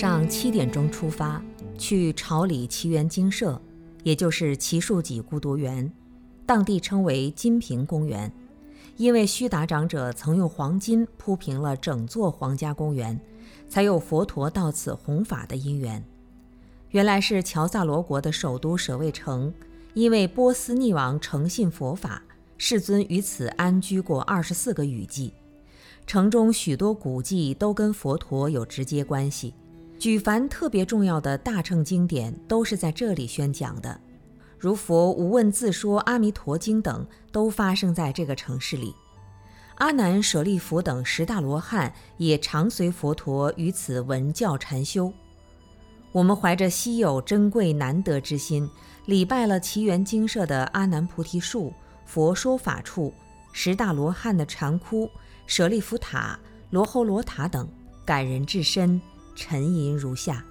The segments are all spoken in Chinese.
上七点钟出发，去朝里奇园精舍，也就是奇树脊孤独园，当地称为金平公园，因为须达长者曾用黄金铺平了整座皇家公园，才有佛陀到此弘法的因缘。原来是乔萨罗国的首都舍卫城，因为波斯匿王诚信佛法，世尊于此安居过二十四个雨季。城中许多古迹都跟佛陀有直接关系，举凡特别重要的大乘经典都是在这里宣讲的，如《佛无问自说阿弥陀经》等都发生在这个城市里。阿难、舍利弗等十大罗汉也常随佛陀于此闻教禅修。我们怀着稀有珍贵难得之心，礼拜了奇缘精舍的阿难菩提树、佛说法处、十大罗汉的禅窟。舍利弗塔、罗侯罗塔等，感人至深，沉吟如下。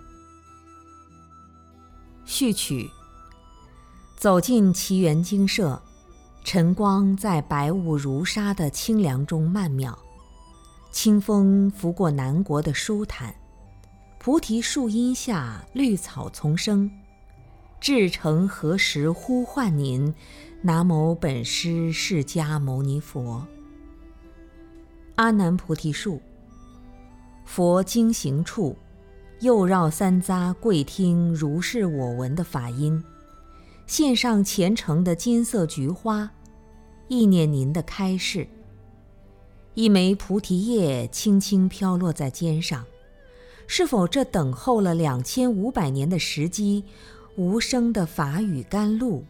序曲：走进奇缘精舍，晨光在白雾如纱的清凉中曼妙，清风拂过南国的舒坦，菩提树荫下绿草丛生。至诚何时呼唤您？南无本师释迦牟尼佛。阿难菩提树，佛经行处，又绕三匝跪听如是我闻的法音，献上虔诚的金色菊花，意念您的开示。一枚菩提叶轻轻飘落在肩上，是否这等候了两千五百年的时机，无声的法语甘露，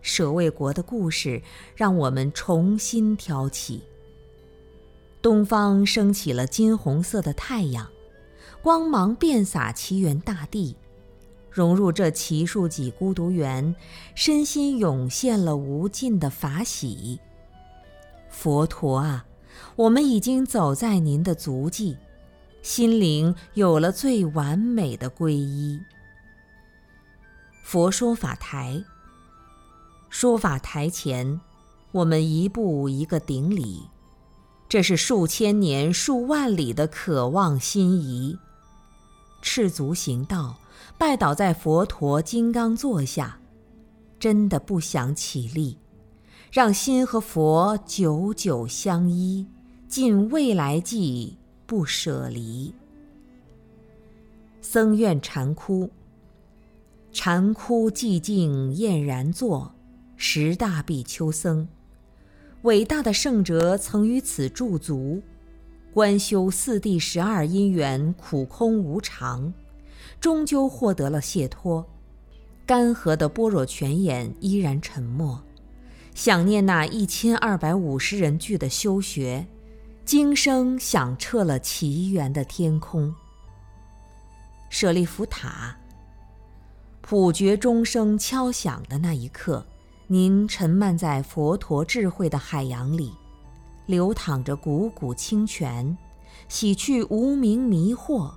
舍卫国的故事，让我们重新挑起。东方升起了金红色的太阳，光芒遍洒奇缘大地，融入这奇树几孤独园，身心涌现了无尽的法喜。佛陀啊，我们已经走在您的足迹，心灵有了最完美的皈依。佛说法台，说法台前，我们一步一个顶礼。这是数千年、数万里的渴望心仪，赤足行道，拜倒在佛陀金刚座下，真的不想起立，让心和佛久久相依，尽未来际不舍离。僧院禅窟，禅窟寂静晏然坐，十大比丘僧。伟大的圣哲曾于此驻足，观修四谛十二因缘苦空无常，终究获得了解脱。干涸的般若泉眼依然沉默，想念那一千二百五十人聚的修学，经声响彻了奇缘的天空。舍利弗塔，普觉钟声敲响的那一刻。您沉漫在佛陀智慧的海洋里，流淌着汩汩清泉，洗去无明迷惑，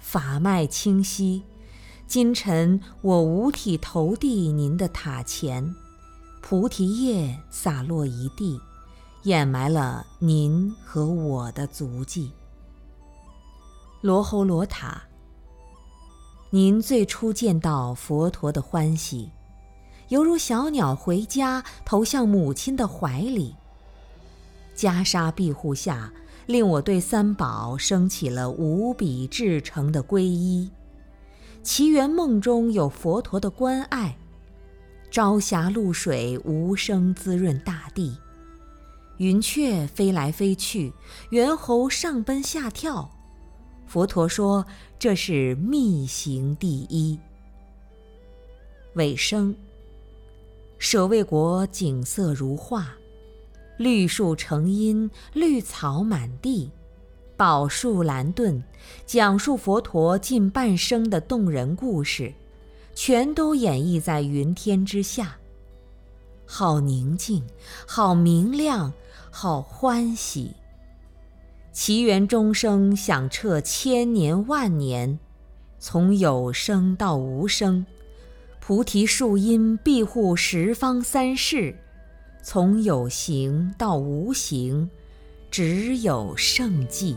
法脉清晰。今晨我五体投地您的塔前，菩提叶洒落一地，掩埋了您和我的足迹。罗侯罗塔，您最初见到佛陀的欢喜。犹如小鸟回家，投向母亲的怀里。袈裟庇护下，令我对三宝升起了无比至诚的皈依。奇缘梦中有佛陀的关爱，朝霞露水无声滋润大地，云雀飞来飞去，猿猴上奔下跳。佛陀说：“这是密行第一。”尾声。舍卫国景色如画，绿树成荫，绿草满地，宝树兰盾，讲述佛陀近半生的动人故事，全都演绎在云天之下。好宁静，好明亮，好欢喜。奇缘钟声响彻千年万年，从有声到无声。菩提树荫庇护十方三世，从有形到无形，只有圣迹。